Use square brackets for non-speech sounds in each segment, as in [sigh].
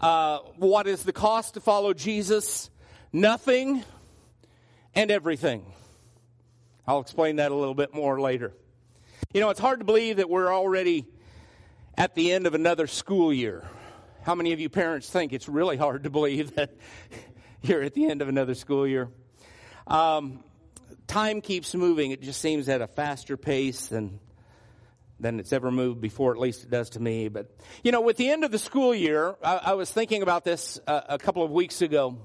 Uh, what is the cost to follow Jesus? Nothing and everything. I'll explain that a little bit more later. You know, it's hard to believe that we're already at the end of another school year. How many of you parents think it's really hard to believe [laughs] that you're at the end of another school year? Um, time keeps moving. It just seems at a faster pace than than it's ever moved before. At least it does to me. But you know, with the end of the school year, I, I was thinking about this uh, a couple of weeks ago,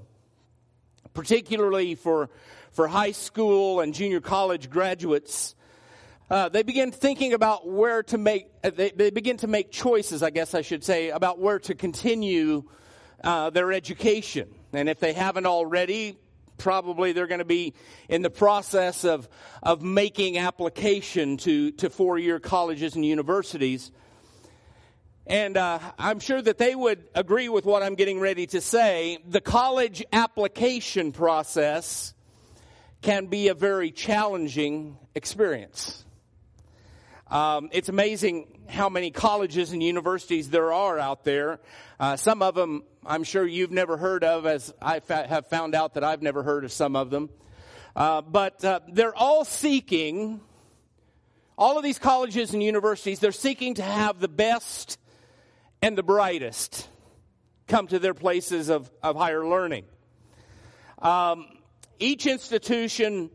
particularly for for high school and junior college graduates. Uh, they begin thinking about where to make, uh, they, they, begin to make choices, I guess I should say, about where to continue uh, their education. And if they haven't already, probably they're going to be in the process of, of making application to, to four year colleges and universities. And uh, I'm sure that they would agree with what I'm getting ready to say. The college application process can be a very challenging experience. Um, it's amazing how many colleges and universities there are out there. Uh, some of them I'm sure you've never heard of, as I fa- have found out that I've never heard of some of them. Uh, but uh, they're all seeking, all of these colleges and universities, they're seeking to have the best and the brightest come to their places of, of higher learning. Um, each institution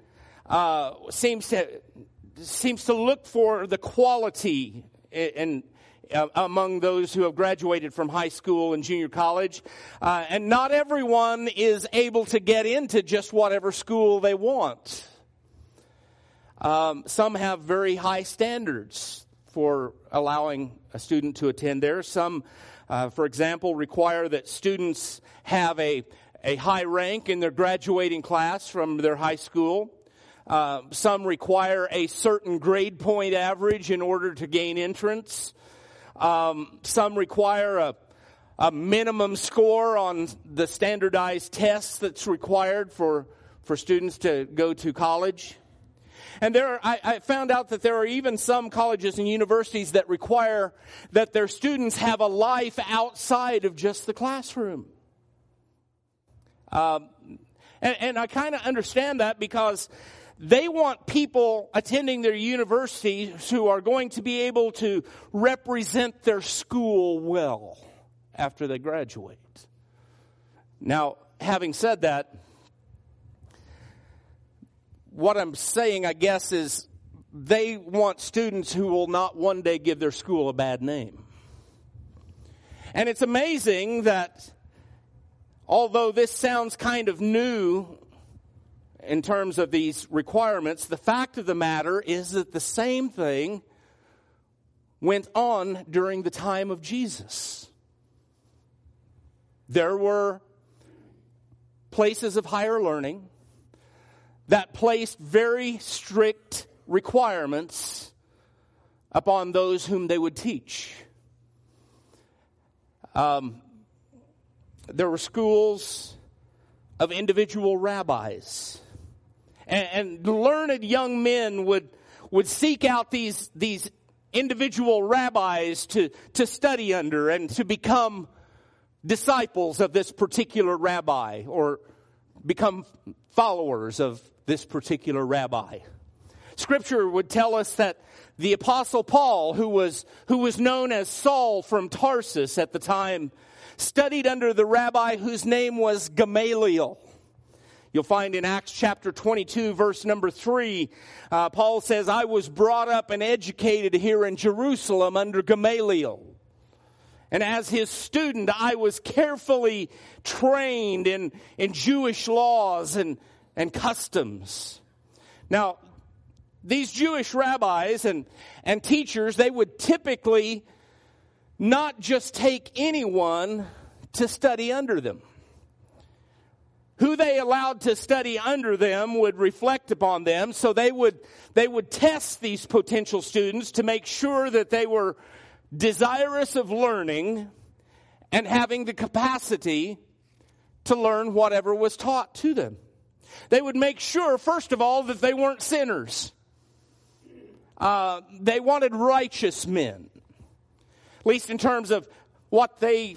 uh, seems to seems to look for the quality in, uh, among those who have graduated from high school and junior college. Uh, and not everyone is able to get into just whatever school they want. Um, some have very high standards for allowing a student to attend there. Some, uh, for example, require that students have a, a high rank in their graduating class from their high school. Uh, some require a certain grade point average in order to gain entrance. Um, some require a, a minimum score on the standardized tests that's required for, for students to go to college. And there, are, I, I, found out that there are even some colleges and universities that require that their students have a life outside of just the classroom. Um, and, and I kind of understand that because they want people attending their universities who are going to be able to represent their school well after they graduate. Now, having said that, what I'm saying, I guess, is they want students who will not one day give their school a bad name. And it's amazing that although this sounds kind of new in terms of these requirements, the fact of the matter is that the same thing went on during the time of Jesus. There were places of higher learning that placed very strict requirements upon those whom they would teach. Um, there were schools of individual rabbis and, and learned young men would, would seek out these, these individual rabbis to, to study under and to become disciples of this particular rabbi or become followers of this particular rabbi. Scripture would tell us that the apostle Paul, who was, who was known as Saul from Tarsus at the time, studied under the rabbi whose name was Gamaliel. You'll find in Acts chapter 22, verse number 3, uh, Paul says, I was brought up and educated here in Jerusalem under Gamaliel. And as his student, I was carefully trained in, in Jewish laws and, and customs. Now, these Jewish rabbis and, and teachers, they would typically not just take anyone to study under them who they allowed to study under them would reflect upon them. So they would they would test these potential students to make sure that they were desirous of learning and having the capacity to learn whatever was taught to them. They would make sure first of all that they weren't sinners. Uh, they wanted righteous men. At least in terms of what they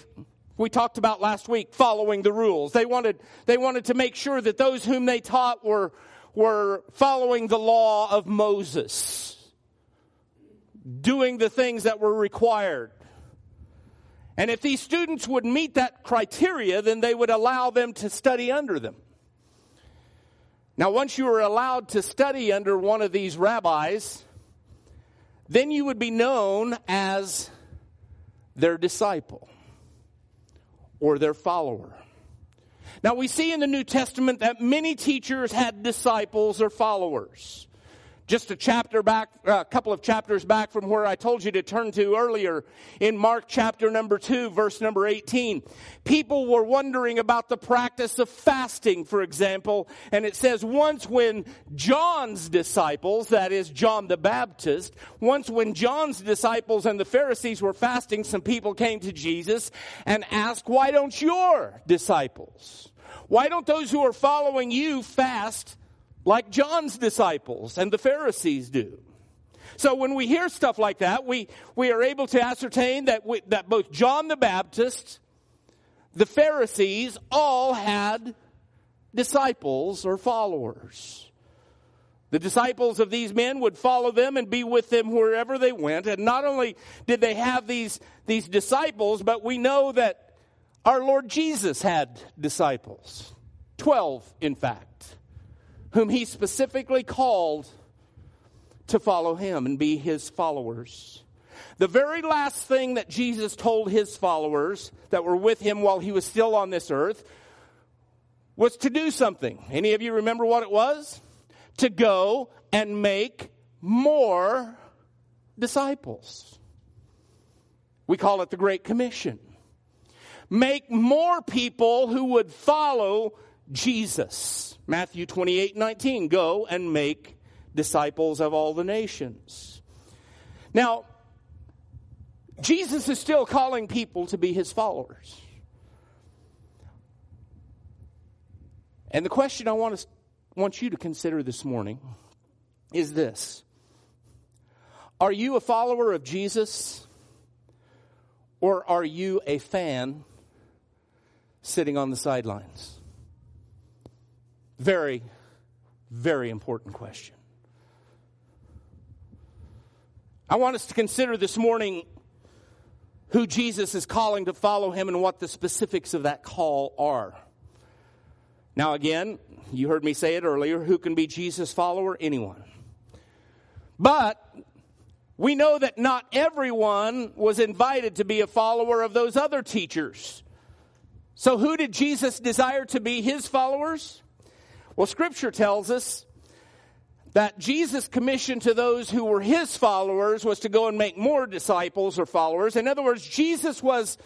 we talked about last week, following the rules. They wanted, they wanted to make sure that those whom they taught were, were following the law of Moses, doing the things that were required. And if these students would meet that criteria, then they would allow them to study under them. Now, once you were allowed to study under one of these rabbis, then you would be known as their disciple or their follower. Now, we see in the New Testament that many teachers had disciples or followers just a chapter back, uh, a couple of chapters back from where I told you to turn to earlier in Mark chapter number 2, verse number 18. People were wondering about the practice of fasting, for example, and it says once when John's disciples, that is John the Baptist, once when John's disciples and the Pharisees were fasting, some people came to Jesus and asked, why don't your disciples? Why don't those who are following you fast like John's disciples and the Pharisees do. So when we hear stuff like that, we, we are able to ascertain that, we, that both John the Baptist, the Pharisees, all had disciples or followers. The disciples of these men would follow them and be with them wherever they went. And not only did they have these, these disciples, but we know that our Lord Jesus had disciples. Twelve, in fact whom he specifically called to follow him and be his followers. The very last thing that Jesus told his followers that were with him while he was still on this earth was to do something. Any of you remember what it was? To go and make more disciples. We call it the Great Commission. Make more people who would follow Jesus. Matthew 28 19. Go and make disciples of all the nations. Now, Jesus is still calling people to be his followers. And the question I want, to, want you to consider this morning is this Are you a follower of Jesus? Or are you a fan sitting on the sidelines? Very, very important question. I want us to consider this morning who Jesus is calling to follow him and what the specifics of that call are. Now, again, you heard me say it earlier who can be Jesus' follower? Anyone. But we know that not everyone was invited to be a follower of those other teachers. So, who did Jesus desire to be his followers? Well, scripture tells us that Jesus' commission to those who were his followers was to go and make more disciples or followers. In other words, Jesus was,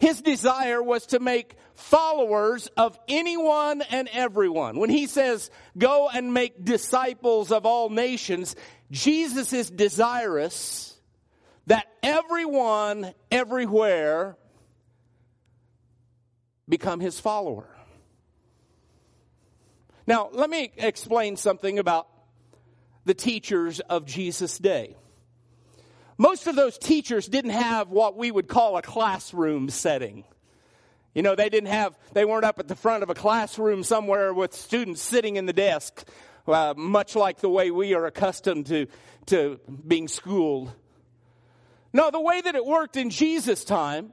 his desire was to make followers of anyone and everyone. When he says, go and make disciples of all nations, Jesus is desirous that everyone, everywhere, become his follower. Now, let me explain something about the teachers of Jesus' day. Most of those teachers didn't have what we would call a classroom setting. You know, they didn't have, they weren't up at the front of a classroom somewhere with students sitting in the desk, uh, much like the way we are accustomed to, to being schooled. No, the way that it worked in Jesus' time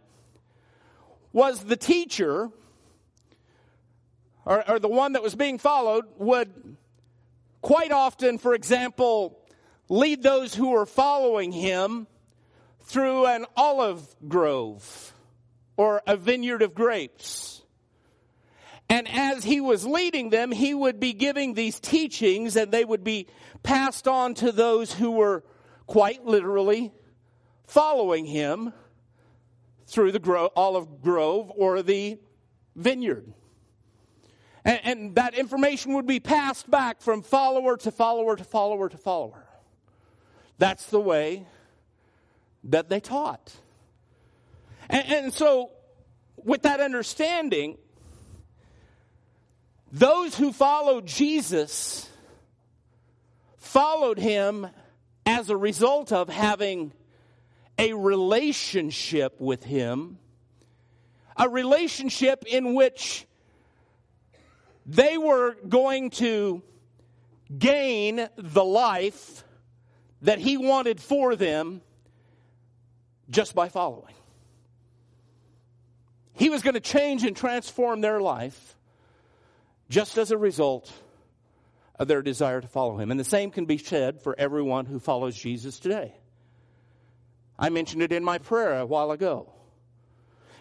was the teacher or, or the one that was being followed would quite often, for example, lead those who were following him through an olive grove or a vineyard of grapes. And as he was leading them, he would be giving these teachings and they would be passed on to those who were quite literally following him through the gro- olive grove or the vineyard. And, and that information would be passed back from follower to follower to follower to follower. That's the way that they taught. And, and, so, with that understanding, those who followed Jesus followed him as a result of having a relationship with him, a relationship in which they were going to gain the life that he wanted for them just by following. He was going to change and transform their life just as a result of their desire to follow him. And the same can be said for everyone who follows Jesus today. I mentioned it in my prayer a while ago.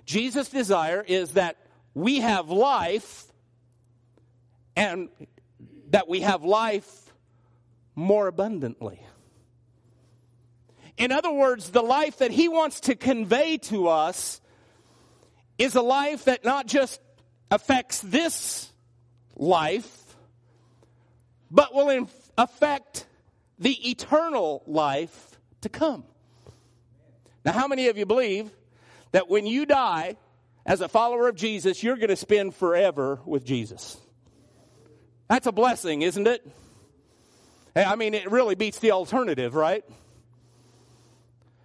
Jesus' desire is that we have life and that we have life more abundantly. In other words, the life that he wants to convey to us is a life that not just affects this life, but will affect the eternal life to come. Now, how many of you believe that when you die as a follower of Jesus, you're going to spend forever with Jesus? That's a blessing, isn't it? I mean, it really beats the alternative, right?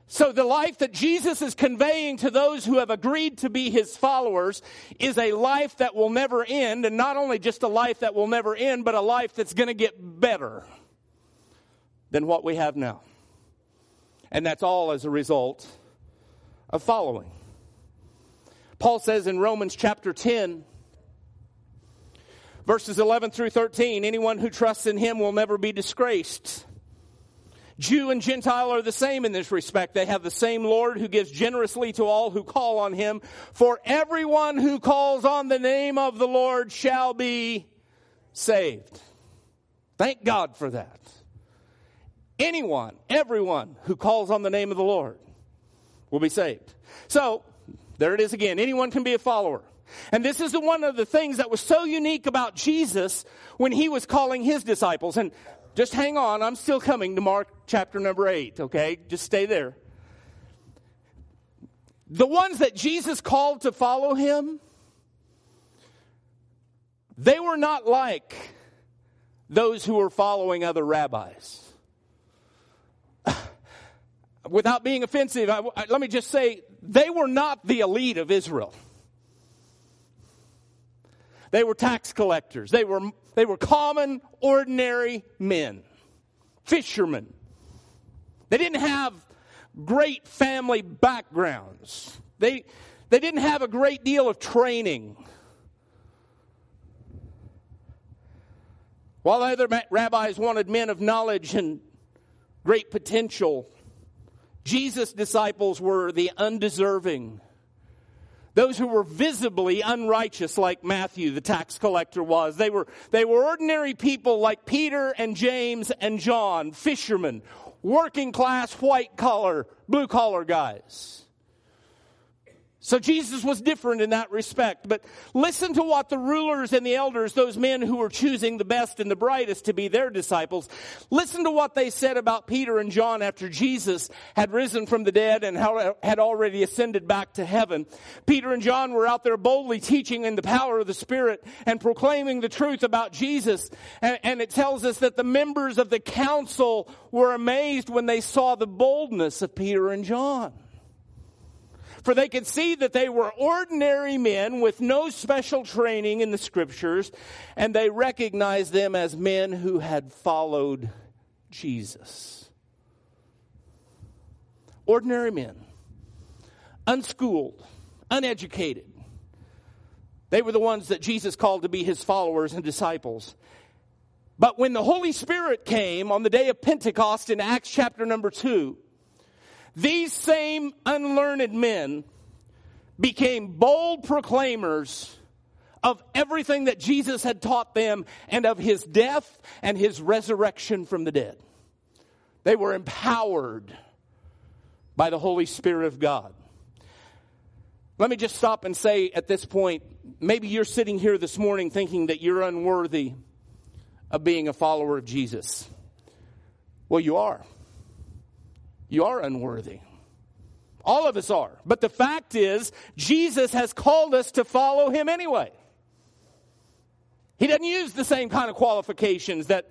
So the life that Jesus is conveying to those who have agreed to be his followers is a life that will never end, and not only just a life that will never end, but a life that's going to get better than what we have now. And that's all as a result of following. Paul says in Romans chapter 10, verses 11 through 13, anyone who trusts in him will never be disgraced. Jew and Gentile are the same in this respect. They have the same Lord who gives generously to all who call on him. For everyone who calls on the name of the Lord shall be saved. Thank God for that. Anyone, everyone who calls on the name of the Lord will be saved. So, there it is again. Anyone can be a follower. And this is one of the things that was so unique about Jesus when he was calling his disciples. And just hang on. I'm still coming to Mark chapter number 8, okay? Just stay there. The ones that Jesus called to follow him, they were not like those who were following other rabbis. [sighs] Without being offensive, I, I, let me just say they were not the elite of Israel. They were tax collectors. They were, they were common, ordinary men, fishermen. They didn't have great family backgrounds. They, they didn't have a great deal of training. While other rabbis wanted men of knowledge and great potential, Jesus' disciples were the undeserving those who were visibly unrighteous like Matthew, the tax collector was. They were, they were ordinary people like Peter and James and John, fishermen, working class, white collar, blue collar guys. So Jesus was different in that respect. But listen to what the rulers and the elders, those men who were choosing the best and the brightest to be their disciples, listen to what they said about Peter and John after Jesus had risen from the dead and had already ascended back to heaven. Peter and John were out there boldly teaching in the power of the Spirit and proclaiming the truth about Jesus. And, it tells us that the members of the council were amazed when they saw the boldness of Peter and John for they could see that they were ordinary men with no special training in the scriptures, and they recognized them as men who had followed Jesus. Ordinary men, unschooled, uneducated. They were the ones that Jesus called to be his followers and disciples. But when the Holy Spirit came on the day of Pentecost in Acts chapter number 2, these same unlearned men became bold proclaimers of everything that Jesus had taught them and of his death and his resurrection from the dead. They were empowered by the Holy Spirit of God. Let me just stop and say at this point maybe you're sitting here this morning thinking that you're unworthy of being a follower of Jesus. Well, you are. You are unworthy. All of us are. But the fact is, Jesus has called us to follow him anyway. He doesn't use the same kind of qualifications that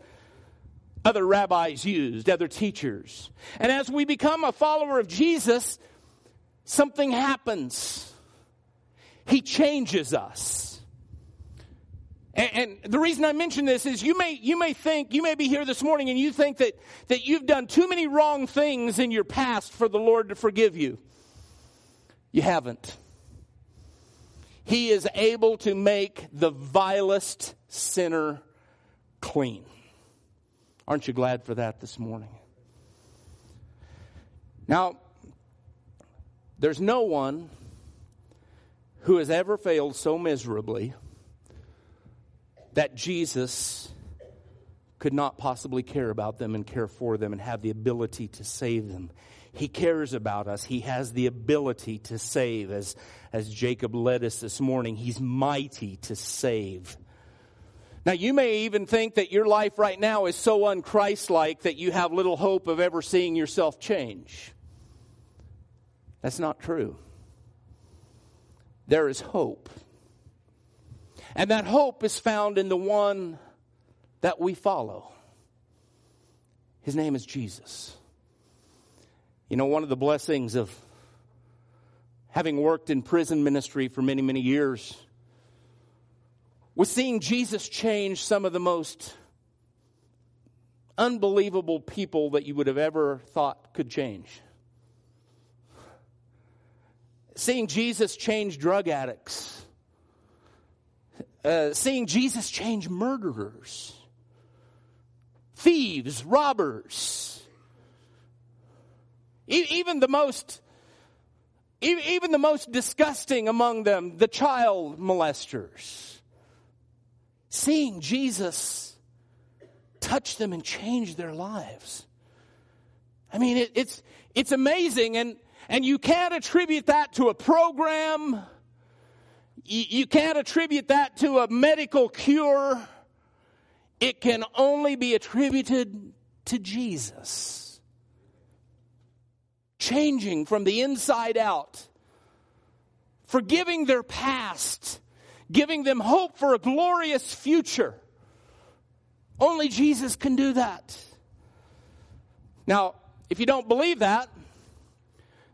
other rabbis used, other teachers. And as we become a follower of Jesus, something happens. He changes us. And, and, the reason I mention this is you may, you may think, you may be here this morning and you think that, that you've done too many wrong things in your past for the Lord to forgive you. You haven't. He is able to make the vilest sinner clean. Aren't you glad for that this morning? Now, there's no one who has ever failed so miserably that Jesus could not possibly care about them and care for them and have the ability to save them. He cares about us. He has the ability to save. As, as Jacob led us this morning, He's mighty to save. Now, you may even think that your life right now is so unchristlike that you have little hope of ever seeing yourself change. That's not true. There is hope. And that hope is found in the one that we follow. His name is Jesus. You know, one of the blessings of having worked in prison ministry for many, many years was seeing Jesus change some of the most unbelievable people that you would have ever thought could change. Seeing Jesus change drug addicts. Uh, seeing Jesus change murderers, thieves, robbers. E- even the most even the most disgusting among them, the child molesters seeing Jesus touch them and change their lives. I mean, it, it's, it's amazing and, and you can't attribute that to a program. You, can't attribute that to a medical cure. It can only be attributed to Jesus. Changing from the inside out. Forgiving their past giving them hope for a glorious future. Only Jesus can do that. Now, if you don't believe that,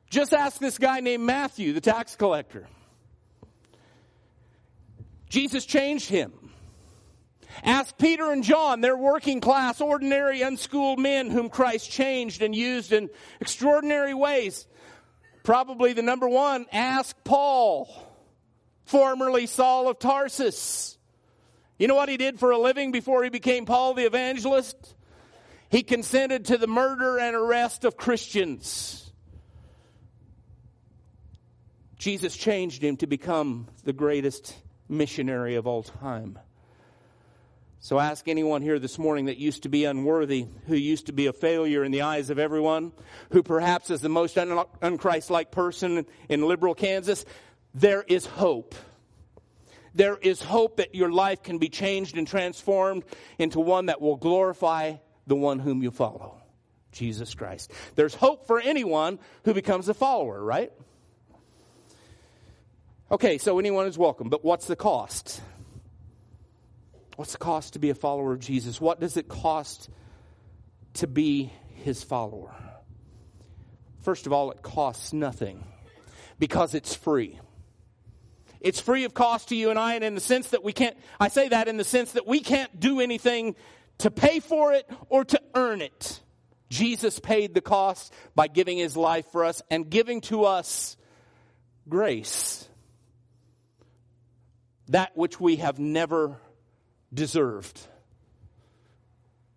just ask this guy named Matthew, the tax collector. Jesus changed him. Ask Peter and John, they're working class, ordinary, unschooled men whom Christ changed and used in extraordinary ways. Probably the number one, ask Paul formerly Saul of Tarsus. You know what he did for a living before he became Paul the evangelist? He consented to the murder and arrest of Christians. Jesus changed him to become the greatest missionary of all time. So ask anyone here this morning that used to be unworthy, who used to be a failure in the eyes of everyone, who perhaps is the most un- unchristlike person in Liberal Kansas, there is hope. There is hope that your life can be changed and transformed into one that will glorify the one whom you follow, Jesus Christ. There's hope for anyone who becomes a follower, right? Okay, so anyone is welcome, but what's the cost? What's the cost to be a follower of Jesus? What does it cost to be his follower? First of all, it costs nothing because it's free. It's free of cost to you and I, and in the sense that we can't, I say that in the sense that we can't do anything to pay for it or to earn it. Jesus paid the cost by giving his life for us and giving to us grace. That which we have never deserved.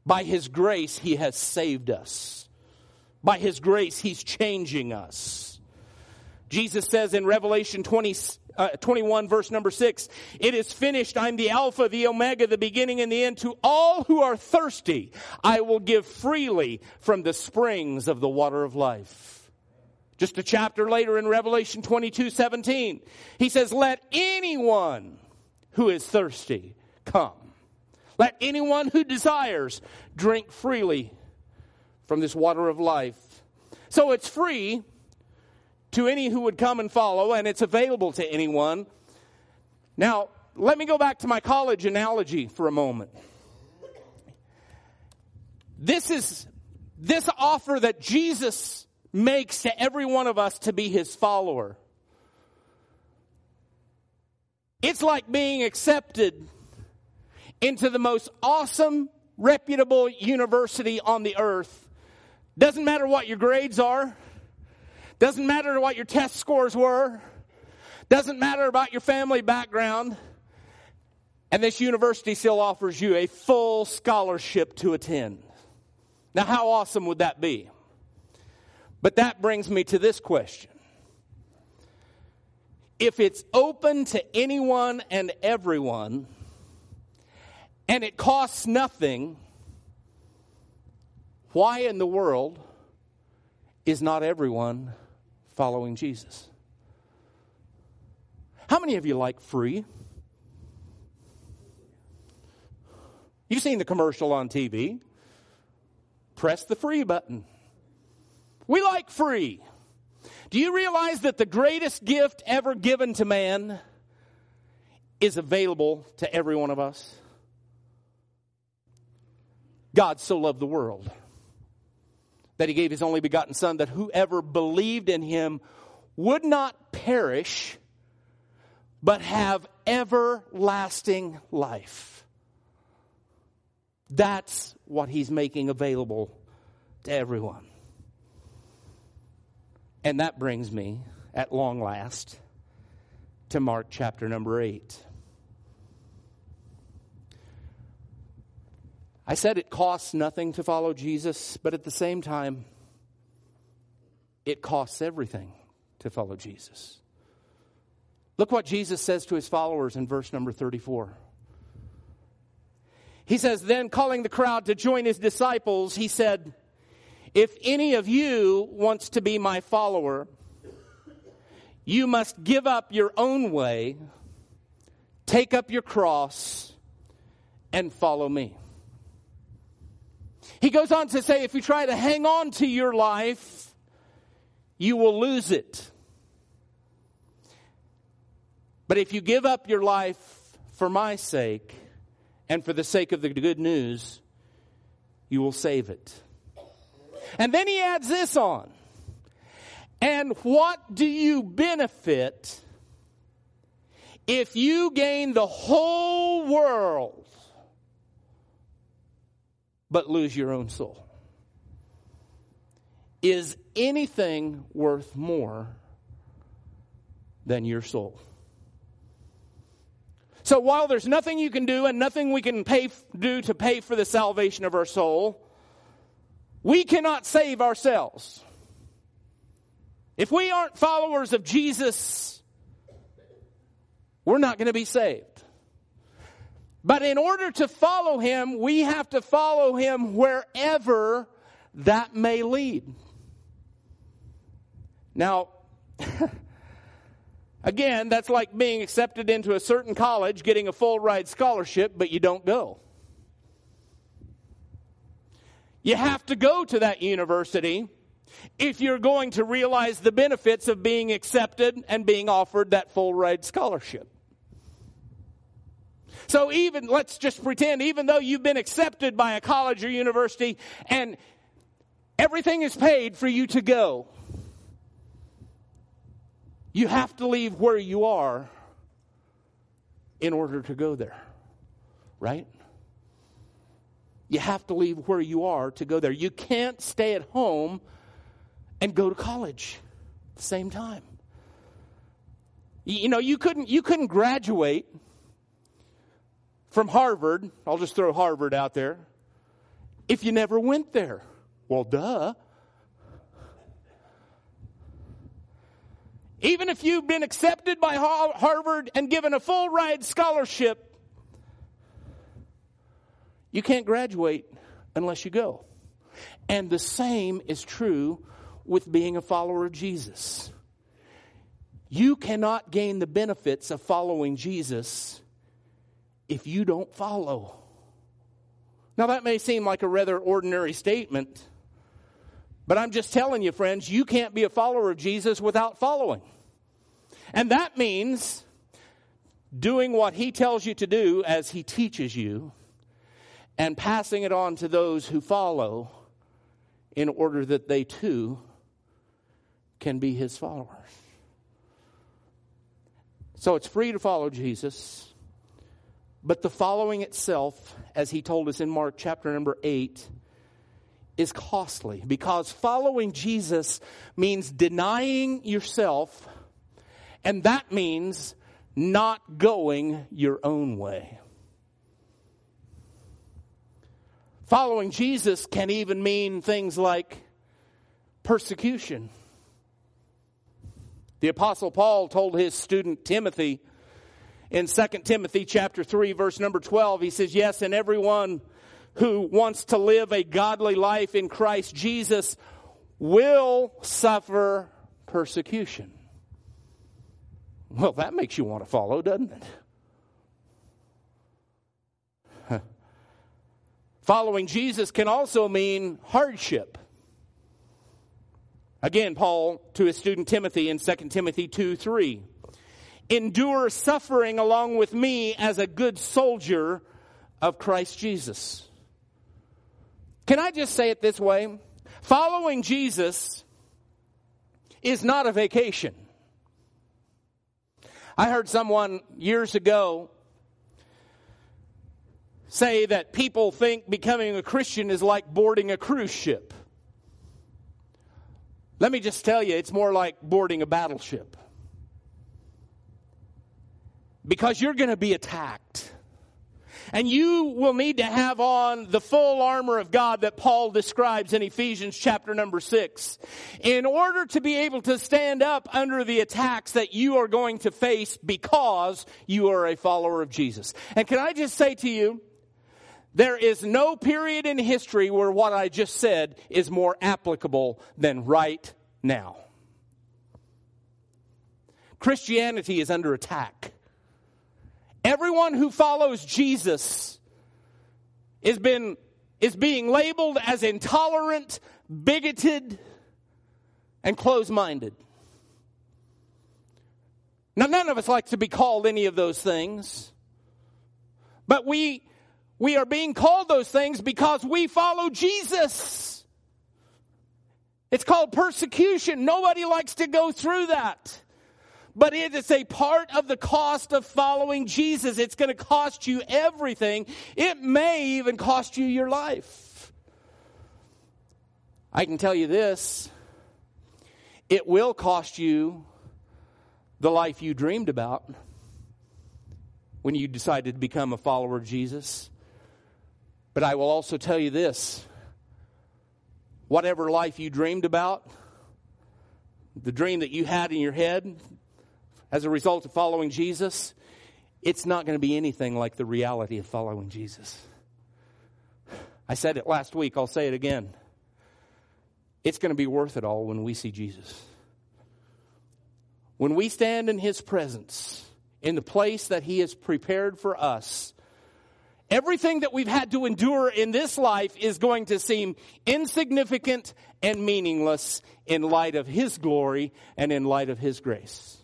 By his grace, he has saved us. By his grace, he's changing us. Jesus says in Revelation 20, uh, 21 verse number 6 it is finished i'm the alpha the omega the beginning and the end to all who are thirsty i will give freely from the springs of the water of life just a chapter later in revelation 22 17 he says let anyone who is thirsty come let anyone who desires drink freely from this water of life so it's free to any who would come and follow, and it's available to anyone. Now, let me go back to my college analogy for a moment. This is this offer that Jesus makes to every one of us to be his follower It's like being accepted into the most awesome, reputable university on the earth. Doesn't matter what your grades are. Doesn't matter what your test scores were. Doesn't matter about your family background. And this university still offers you a full scholarship to attend. Now, how awesome would that be? But that brings me to this question. If it's open to anyone and everyone, and it costs nothing, why in the world is not everyone following Jesus? How many of you like free? You've seen the commercial on TV. Press the free button. We like free. Do you realize that the greatest gift ever given to man is available to every one of us? God so loved the world that he gave his only begotten Son, that whoever believed in him would not perish, but have everlasting life. That's what he's making available to everyone. And that brings me, at long last, to Mark chapter number 8. I said it costs nothing to follow Jesus, but at the same time, it costs everything to follow Jesus. Look what Jesus says to his followers in verse number 34. He says, Then calling the crowd to join his disciples, he said, If any of you wants to be my follower, you must give up your own way, take up your cross, and follow me. He goes on to say, if you try to hang on to your life, you will lose it. But if you give up your life for my sake and for the sake of the good news, you will save it. And then he adds this on. And what do you benefit if you gain the whole world but lose your own soul? Is anything worth more than your soul? So while there's nothing you can do and nothing we can pay, do to pay for the salvation of our soul, we cannot save ourselves. If we aren't followers of Jesus, we're not going to be saved. But in order to follow him, we have to follow him wherever that may lead. Now, [laughs] Again, that's like being accepted into a certain college, getting a full ride scholarship, but you don't go. You have to go to that university if you're going to realize the benefits of being accepted and being offered that full ride scholarship. So even, let's just pretend, even though you've been accepted by a college or university and everything is paid for you to go, you have to leave where you are in order to go there, right? You have to leave where you are to go there. You can't stay at home and go to college at the same time. You know, you couldn't you couldn't graduate from Harvard. I'll just throw Harvard out there. If you never went there. Well, duh. Even if you've been accepted by Harvard and given a full ride scholarship, you can't graduate unless you go. And the same is true with being a follower of Jesus. You cannot gain the benefits of following Jesus if you don't follow. Now, that may seem like a rather ordinary statement. But I'm just telling you, friends, you can't be a follower of Jesus without following. And that means doing what he tells you to do as he teaches you and passing it on to those who follow in order that they too can be his followers. So it's free to follow Jesus, but the following itself, as he told us in Mark chapter number 8, is costly because following Jesus means denying yourself, and that means not going your own way. Following Jesus can even mean things like persecution. The apostle Paul told his student Timothy in 2 Timothy chapter 3 verse number 12 he says yes and everyone who wants to live a godly life in Christ Jesus will suffer persecution. Well, that makes you want to follow, doesn't it? Following Jesus can also mean hardship. Again, Paul to his student Timothy in 2 Timothy 2 3. Endure suffering along with me as a good soldier of Christ Jesus. Can I just say it this way? Following Jesus is not a vacation. I heard someone years ago say that people think becoming a Christian is like boarding a cruise ship. Let me just tell you, it's more like boarding a battleship. Because you're going to be attacked. And you will need to have on the full armor of God that Paul describes in Ephesians chapter number six in order to be able to stand up under the attacks that you are going to face because you are a follower of Jesus. And can I just say to you, there is no period in history where what I just said is more applicable than right now. Christianity is under attack. Everyone who follows Jesus is, been, is being labeled as intolerant, bigoted, and close minded. Now, none of us like to be called any of those things, but we we are being called those things because we follow Jesus. It's called persecution. Nobody likes to go through that. But it is a part of the cost of following Jesus. It's going to cost you everything. It may even cost you your life. I can tell you this it will cost you the life you dreamed about when you decided to become a follower of Jesus. But I will also tell you this whatever life you dreamed about, the dream that you had in your head as a result of following Jesus, it's not going to be anything like the reality of following Jesus. I said it last week, I'll say it again. It's going to be worth it all when we see Jesus. When we stand in His presence, in the place that He has prepared for us, Everything that we've had to endure in this life is going to seem insignificant and meaningless in light of His glory and in light of His grace.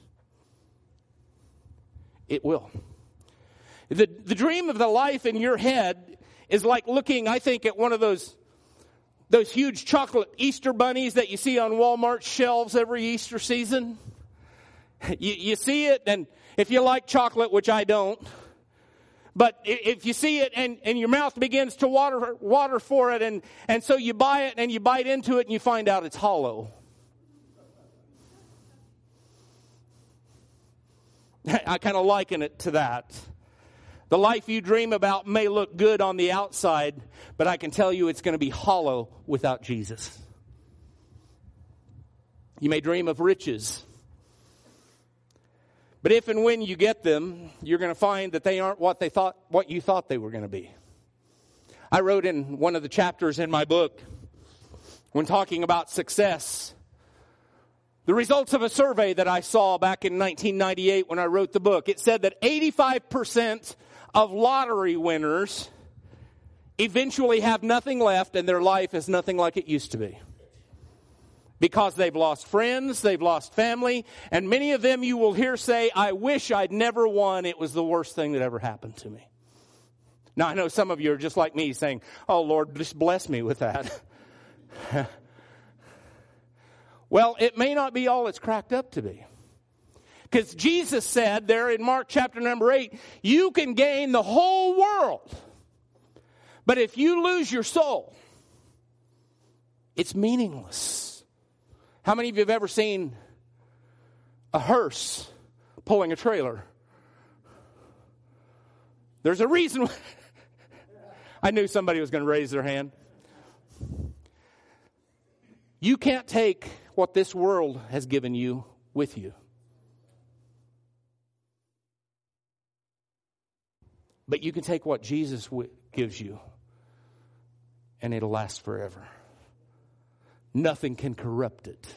It will. The, the dream of the life in your head is like looking, I think, at one of those, those huge chocolate Easter bunnies that you see on Walmart shelves every Easter season. [laughs] You, you see it, and if you like chocolate, which I don't, but if you see it and, and your mouth begins to water, water for it, and, and so you buy it and you bite into it and you find out it's hollow. [laughs] I kind of liken it to that. The life you dream about may look good on the outside, but I can tell you it's going to be hollow without Jesus. You may dream of riches. But if and when you get them, you're going to find that they aren't what they thought, what you thought they were going to be. I wrote in one of the chapters in my book, when talking about success, the results of a survey that I saw back in 1998 when I wrote the book. It said that 85% of lottery winners eventually have nothing left and their life is nothing like it used to be because they've lost friends, they've lost family, and many of them you will hear say, I wish I'd never won. It was the worst thing that ever happened to me. Now, I know some of you are just like me saying, Oh Lord, just bless me with that. [laughs] well, it may not be all it's cracked up to be. Because Jesus said there in Mark chapter number 8, you can gain the whole world. But if you lose your soul, it's meaningless. How many of you have ever seen a hearse pulling a trailer? There's a reason. [laughs] I knew somebody was going to raise their hand. You can't take what this world has given you with you. But you can take what Jesus gives you, and it'll last forever. Nothing can corrupt it,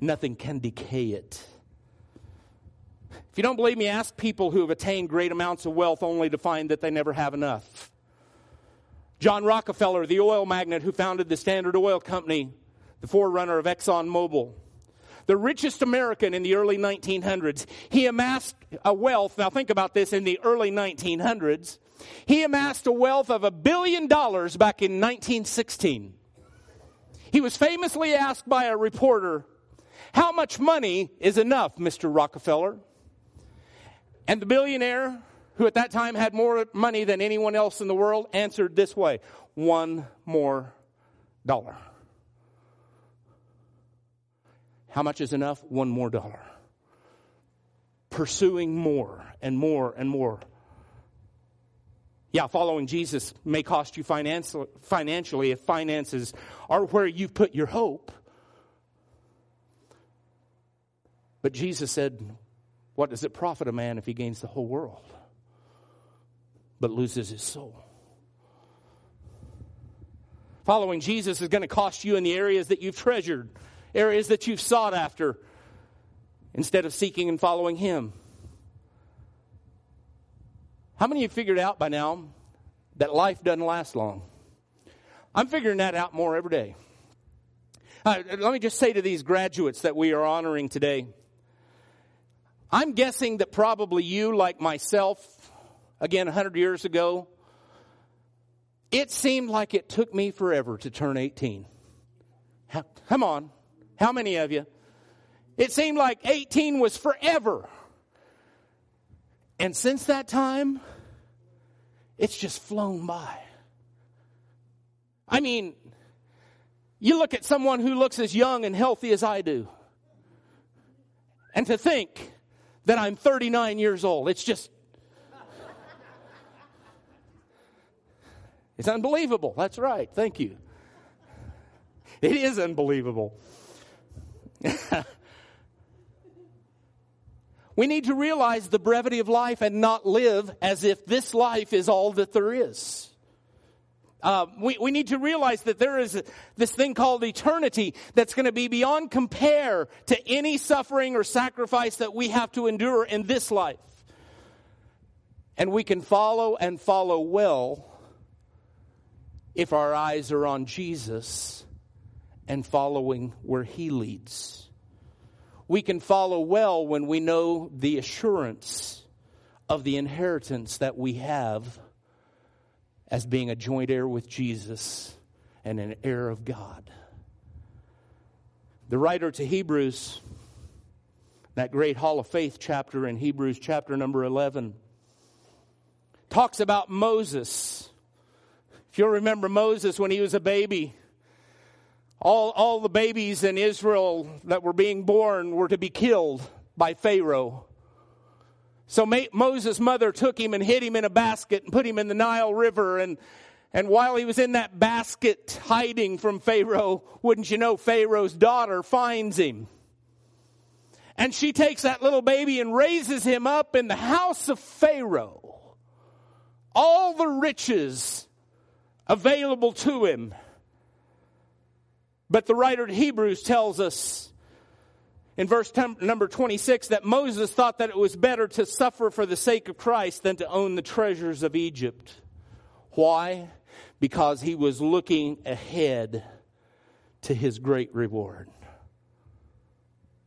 nothing can decay it. If you don't believe me, ask people who have attained great amounts of wealth only to find that they never have enough. John Rockefeller, the oil magnate who founded the Standard Oil Company, the forerunner of ExxonMobil, the richest American in the early 1900s, he amassed a wealth. Now, think about this in the early 1900s. He amassed a wealth of a billion dollars back in 1916. He was famously asked by a reporter, How much money is enough, Mr. Rockefeller? And the billionaire, who at that time had more money than anyone else in the world, answered this way one more dollar. How much is enough? One more dollar. Pursuing more and more and more. Yeah, following Jesus may cost you financially if finances are where you've put your hope. But Jesus said, what does it profit a man if he gains the whole world but loses his soul? Following Jesus is going to cost you in the areas that you've treasured, areas that you've sought after, instead of seeking and following him. How many of you figured out by now that life doesn't last long? I'm figuring that out more every day. Uh, let me just say to these graduates that we are honoring today I'm guessing that probably you, like myself, again, 100 years ago, it seemed like it took me forever to turn 18. Come on. How many of you? It seemed like 18 was forever. And since that time, it's just flown by. I mean, you look at someone who looks as young and healthy as I do, and to think that I'm 39 years old. It's just, it's unbelievable. That's right. Thank you. It is unbelievable. [laughs] we need to realize the brevity of life and not live as if this life is all that there is. Uh, we, we need to realize that there is this thing called eternity that's going to be beyond compare to any suffering or sacrifice that we have to endure in this life. And we can follow and follow well if our eyes are on Jesus and following where He leads. We can follow well when we know the assurance of the inheritance that we have as being a joint heir with Jesus and an heir of God. The writer to Hebrews, that great Hall of Faith chapter in Hebrews, chapter number 11, talks about Moses. If you'll remember Moses when he was a baby, all, all the babies in Israel that were being born were to be killed by Pharaoh. So Moses' mother took him and hid him in a basket and put him in the Nile River. And, and while he was in that basket hiding from Pharaoh, wouldn't you know, Pharaoh's daughter finds him. And she takes that little baby and raises him up in the house of Pharaoh. All the riches available to him. But the writer of Hebrews tells us in verse number 26 that Moses thought that it was better to suffer for the sake of Christ than to own the treasures of Egypt. Why? Because he was looking ahead to his great reward.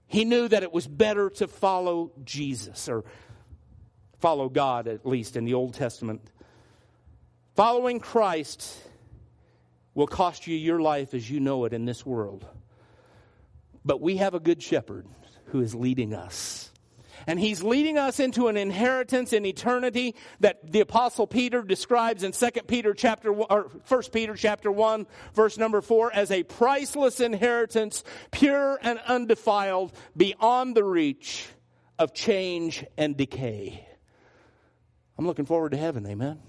He knew that it was better to follow Jesus or follow God, at least in the Old Testament. Following Christ will cost you your life as you know it in this world. But we have a good shepherd who is leading us. And he's leading us into an inheritance in eternity that the apostle Peter describes in 2 Peter chapter or 1 Peter chapter 1 verse number 4 as a priceless inheritance, pure and undefiled, beyond the reach of change and decay. I'm looking forward to heaven, amen.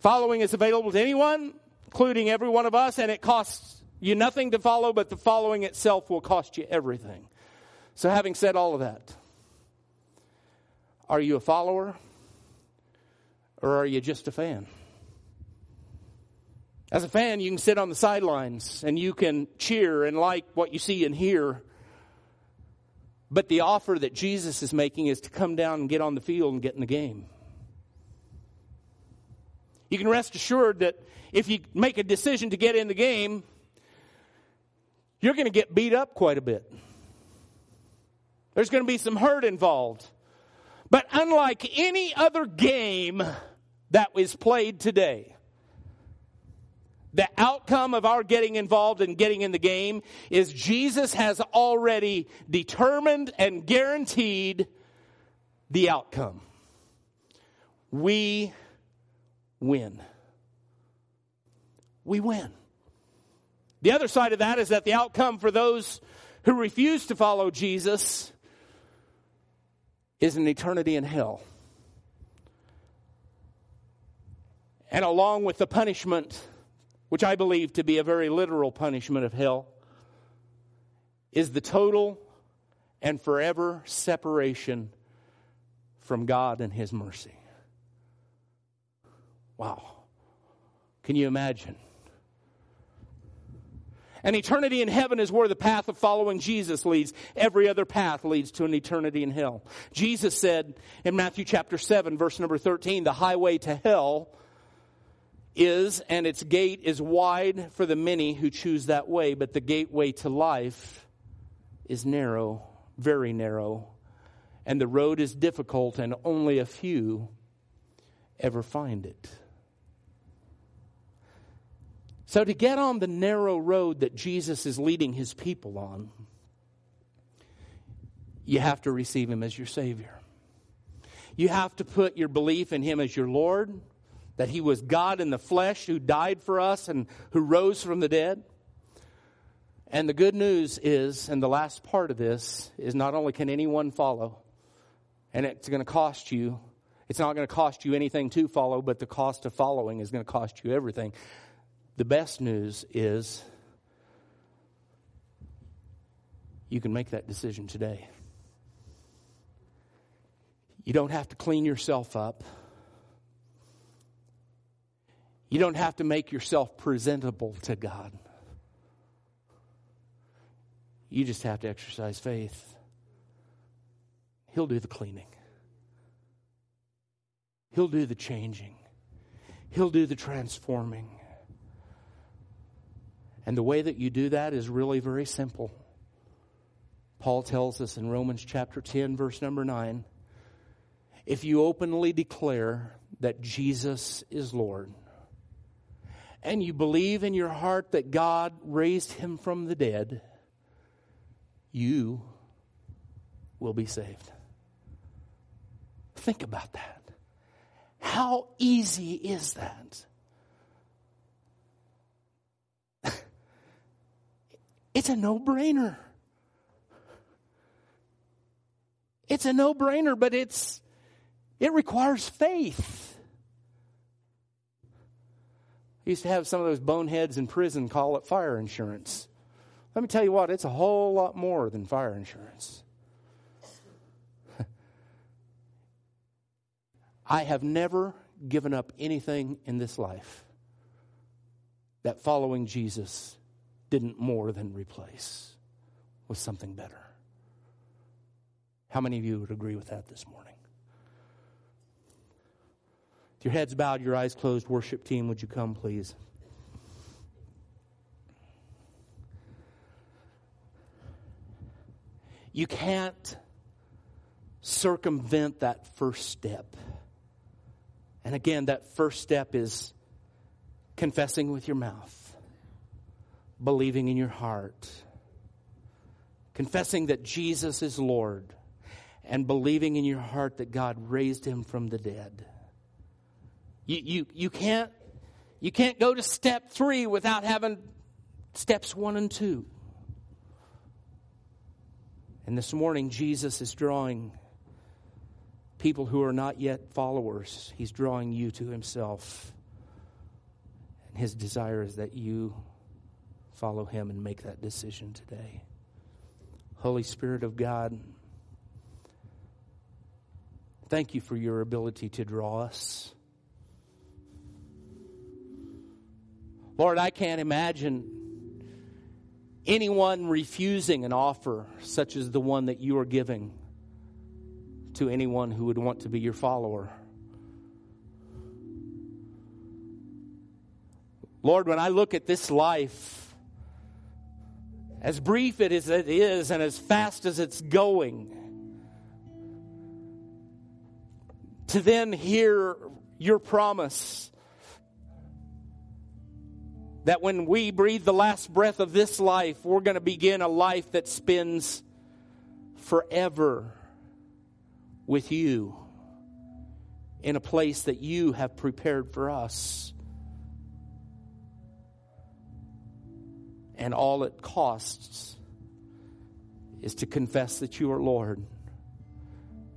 Following is available to anyone, including every one of us, and it costs you nothing to follow, but the following itself will cost you everything. So, having said all of that, are you a follower or are you just a fan? As a fan, you can sit on the sidelines and you can cheer and like what you see and hear. But the offer that Jesus is making is to come down and get on the field and get in the game. You can rest assured that if you make a decision to get in the game, you're going to get beat up quite a bit. There's going to be some hurt involved. But unlike any other game that is played today, the outcome of our getting involved and getting in the game is Jesus has already determined and guaranteed the outcome. We win. We win. The other side of that is that the outcome for those who refuse to follow Jesus is an eternity in hell. And along with the punishment, which I believe to be a very literal punishment of hell, is the total and forever separation from God and His mercy. Wow. Can you imagine? An eternity in heaven is where the path of following Jesus leads. Every other path leads to an eternity in hell. Jesus said in Matthew chapter 7, verse number 13, the highway to hell is, and its gate is wide for the many who choose that way, but the gateway to life is narrow, very narrow, and the road is difficult, and only a few ever find it. So, to get on the narrow road that Jesus is leading his people on, you have to receive him as your Savior. You have to put your belief in him as your Lord, that he was God in the flesh who died for us and who rose from the dead. And the good news is, and the last part of this, is not only can anyone follow, and it's going to cost you, it's not going to cost you anything to follow, but the cost of following is going to cost you everything. The best news is you can make that decision today. You don't have to clean yourself up. You don't have to make yourself presentable to God. You just have to exercise faith. He'll do the cleaning, He'll do the changing, He'll do the transforming. And the way that you do that is really very simple. Paul tells us in Romans chapter 10, verse number 9 if you openly declare that Jesus is Lord, and you believe in your heart that God raised him from the dead, you will be saved. Think about that. How easy is that? It's a no brainer. It's a no brainer, but it's, it requires faith. I used to have some of those boneheads in prison call it fire insurance. Let me tell you what, it's a whole lot more than fire insurance. I have never given up anything in this life that following Jesus didn't more than replace with something better. How many of you would agree with that this morning? With your heads bowed, your eyes closed, worship team, would you come, please? You can't circumvent that first step. And again, that first step is confessing with your mouth believing in your heart, confessing that Jesus is Lord, and believing in your heart that God raised him from the dead. You, you, you, can't, you can't go to step three without having steps one and two. And this morning, Jesus is drawing people who are not yet followers. He's drawing you to himself. And his desire is that you follow him and make that decision today. Holy Spirit of God, thank you for your ability to draw us. Lord, I can't imagine anyone refusing an offer such as the one that you are giving to anyone who would want to be your follower. Lord, when I look at this life, as brief as it is and as fast as it's going, to then hear your promise that when we breathe the last breath of this life, we're going to begin a life that spins forever with you in a place that you have prepared for us. And all it costs is to confess that you are Lord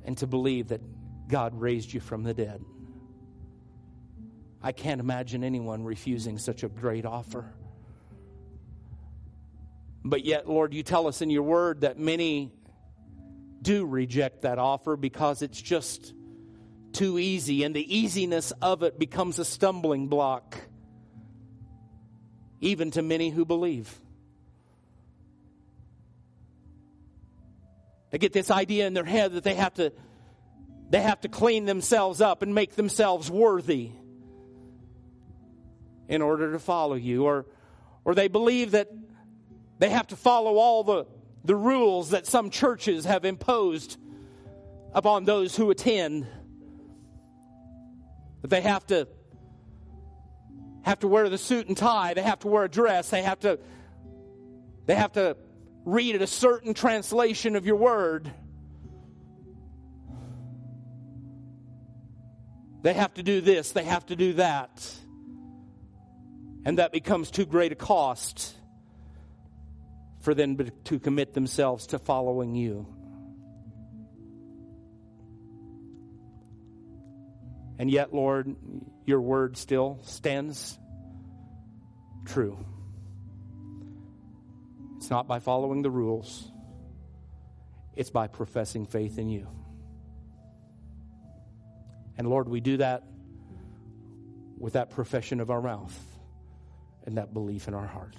and to believe that God raised you from the dead. I can't imagine anyone refusing such a great offer. But yet, Lord, you tell us in your word that many do reject that offer because it's just too easy, and the easiness of it becomes a stumbling block, even to many who believe. They get this idea in their head that they have to they have to clean themselves up and make themselves worthy in order to follow you. Or, or they believe that they have to follow all the, the rules that some churches have imposed upon those who attend. That they have to have to wear the suit and tie, they have to wear a dress, they have to they have to read a certain translation of your word. They have to do this, they have to do that and that becomes too great a cost for them to commit themselves to following you. And yet, Lord, your word still stands true. It's not by following the rules, it's by professing faith in you. And Lord, we do that with that profession of our mouth and that belief in our heart.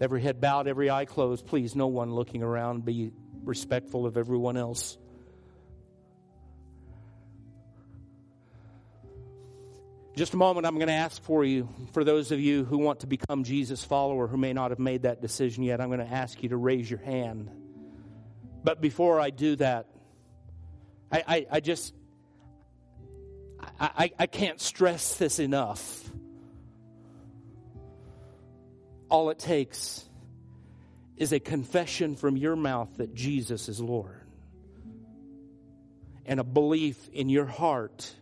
Every head bowed, every eye closed. Please, no one looking around. Be respectful of everyone else. Just a moment, I'm going to ask for you, for those of you who want to become Jesus' follower who may not have made that decision yet, I'm going to ask you to raise your hand. But before I do that, I, I, I just, I, I can't stress this enough. All it takes is a confession from your mouth that Jesus is Lord and a belief in your heart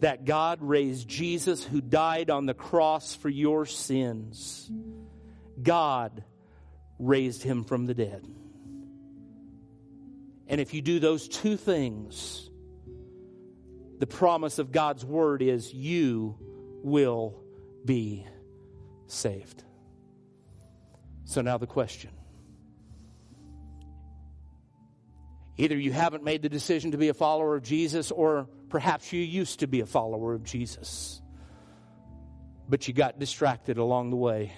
that God raised Jesus who died on the cross for your sins. God raised him from the dead. And if you do those two things, the promise of God's word is you will be saved. So now the question. Either you haven't made the decision to be a follower of Jesus, or perhaps you used to be a follower of Jesus, but you got distracted along the way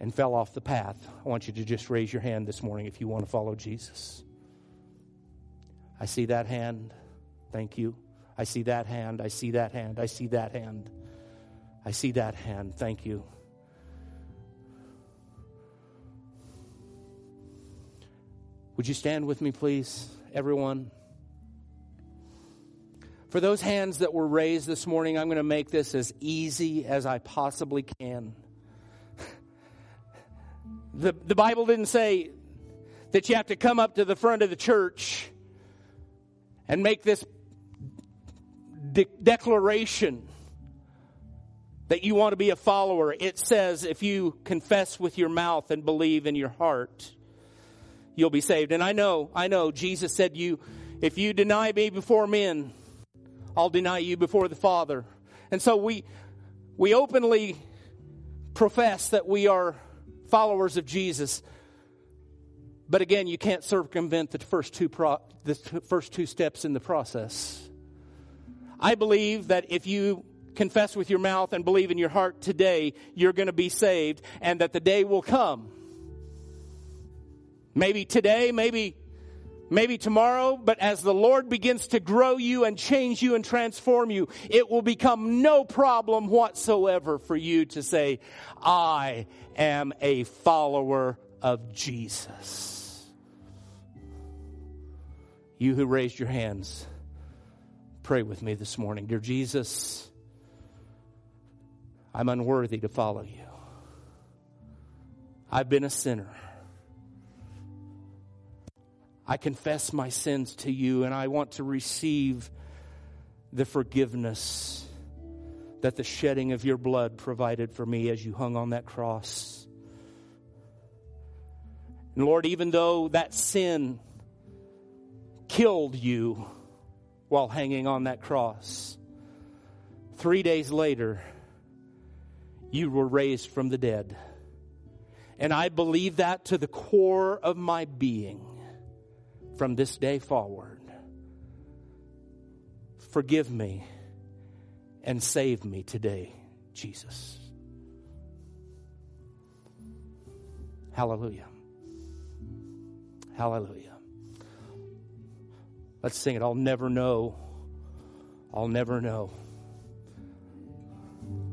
and fell off the path. I want you to just raise your hand this morning if you want to follow Jesus. I see that hand. Thank you. I see that hand. I see that hand. I see that hand. I see that hand. Thank you. Would you stand with me, please, everyone? For those hands that were raised this morning, I'm going to make this as easy as I possibly can. [laughs] The, the Bible didn't say that you have to come up to the front of the church and make this de- declaration that you want to be a follower. It says if you confess with your mouth and believe in your heart, you'll be saved. And I know, I know, Jesus said you, if you deny me before men, I'll deny you before the Father. And so we, we openly profess that we are followers of Jesus. But again, you can't circumvent the first two pro- the first two steps in the process. I believe that if you confess with your mouth and believe in your heart today, you're going to be saved and that the day will come. Maybe today, maybe maybe tomorrow, but as the Lord begins to grow you and change you and transform you, it will become no problem whatsoever for you to say, I am a follower of Jesus. You who raised your hands, pray with me this morning. Dear Jesus, I'm unworthy to follow you. I've been a sinner. I confess my sins to you and I want to receive the forgiveness that the shedding of your blood provided for me as you hung on that cross. And Lord, even though that sin killed you while hanging on that cross. Three days later, you were raised from the dead. And I believe that to the core of my being from this day forward. Forgive me and save me today, Jesus. Hallelujah. Hallelujah. Let's sing it. I'll never know. I'll never know.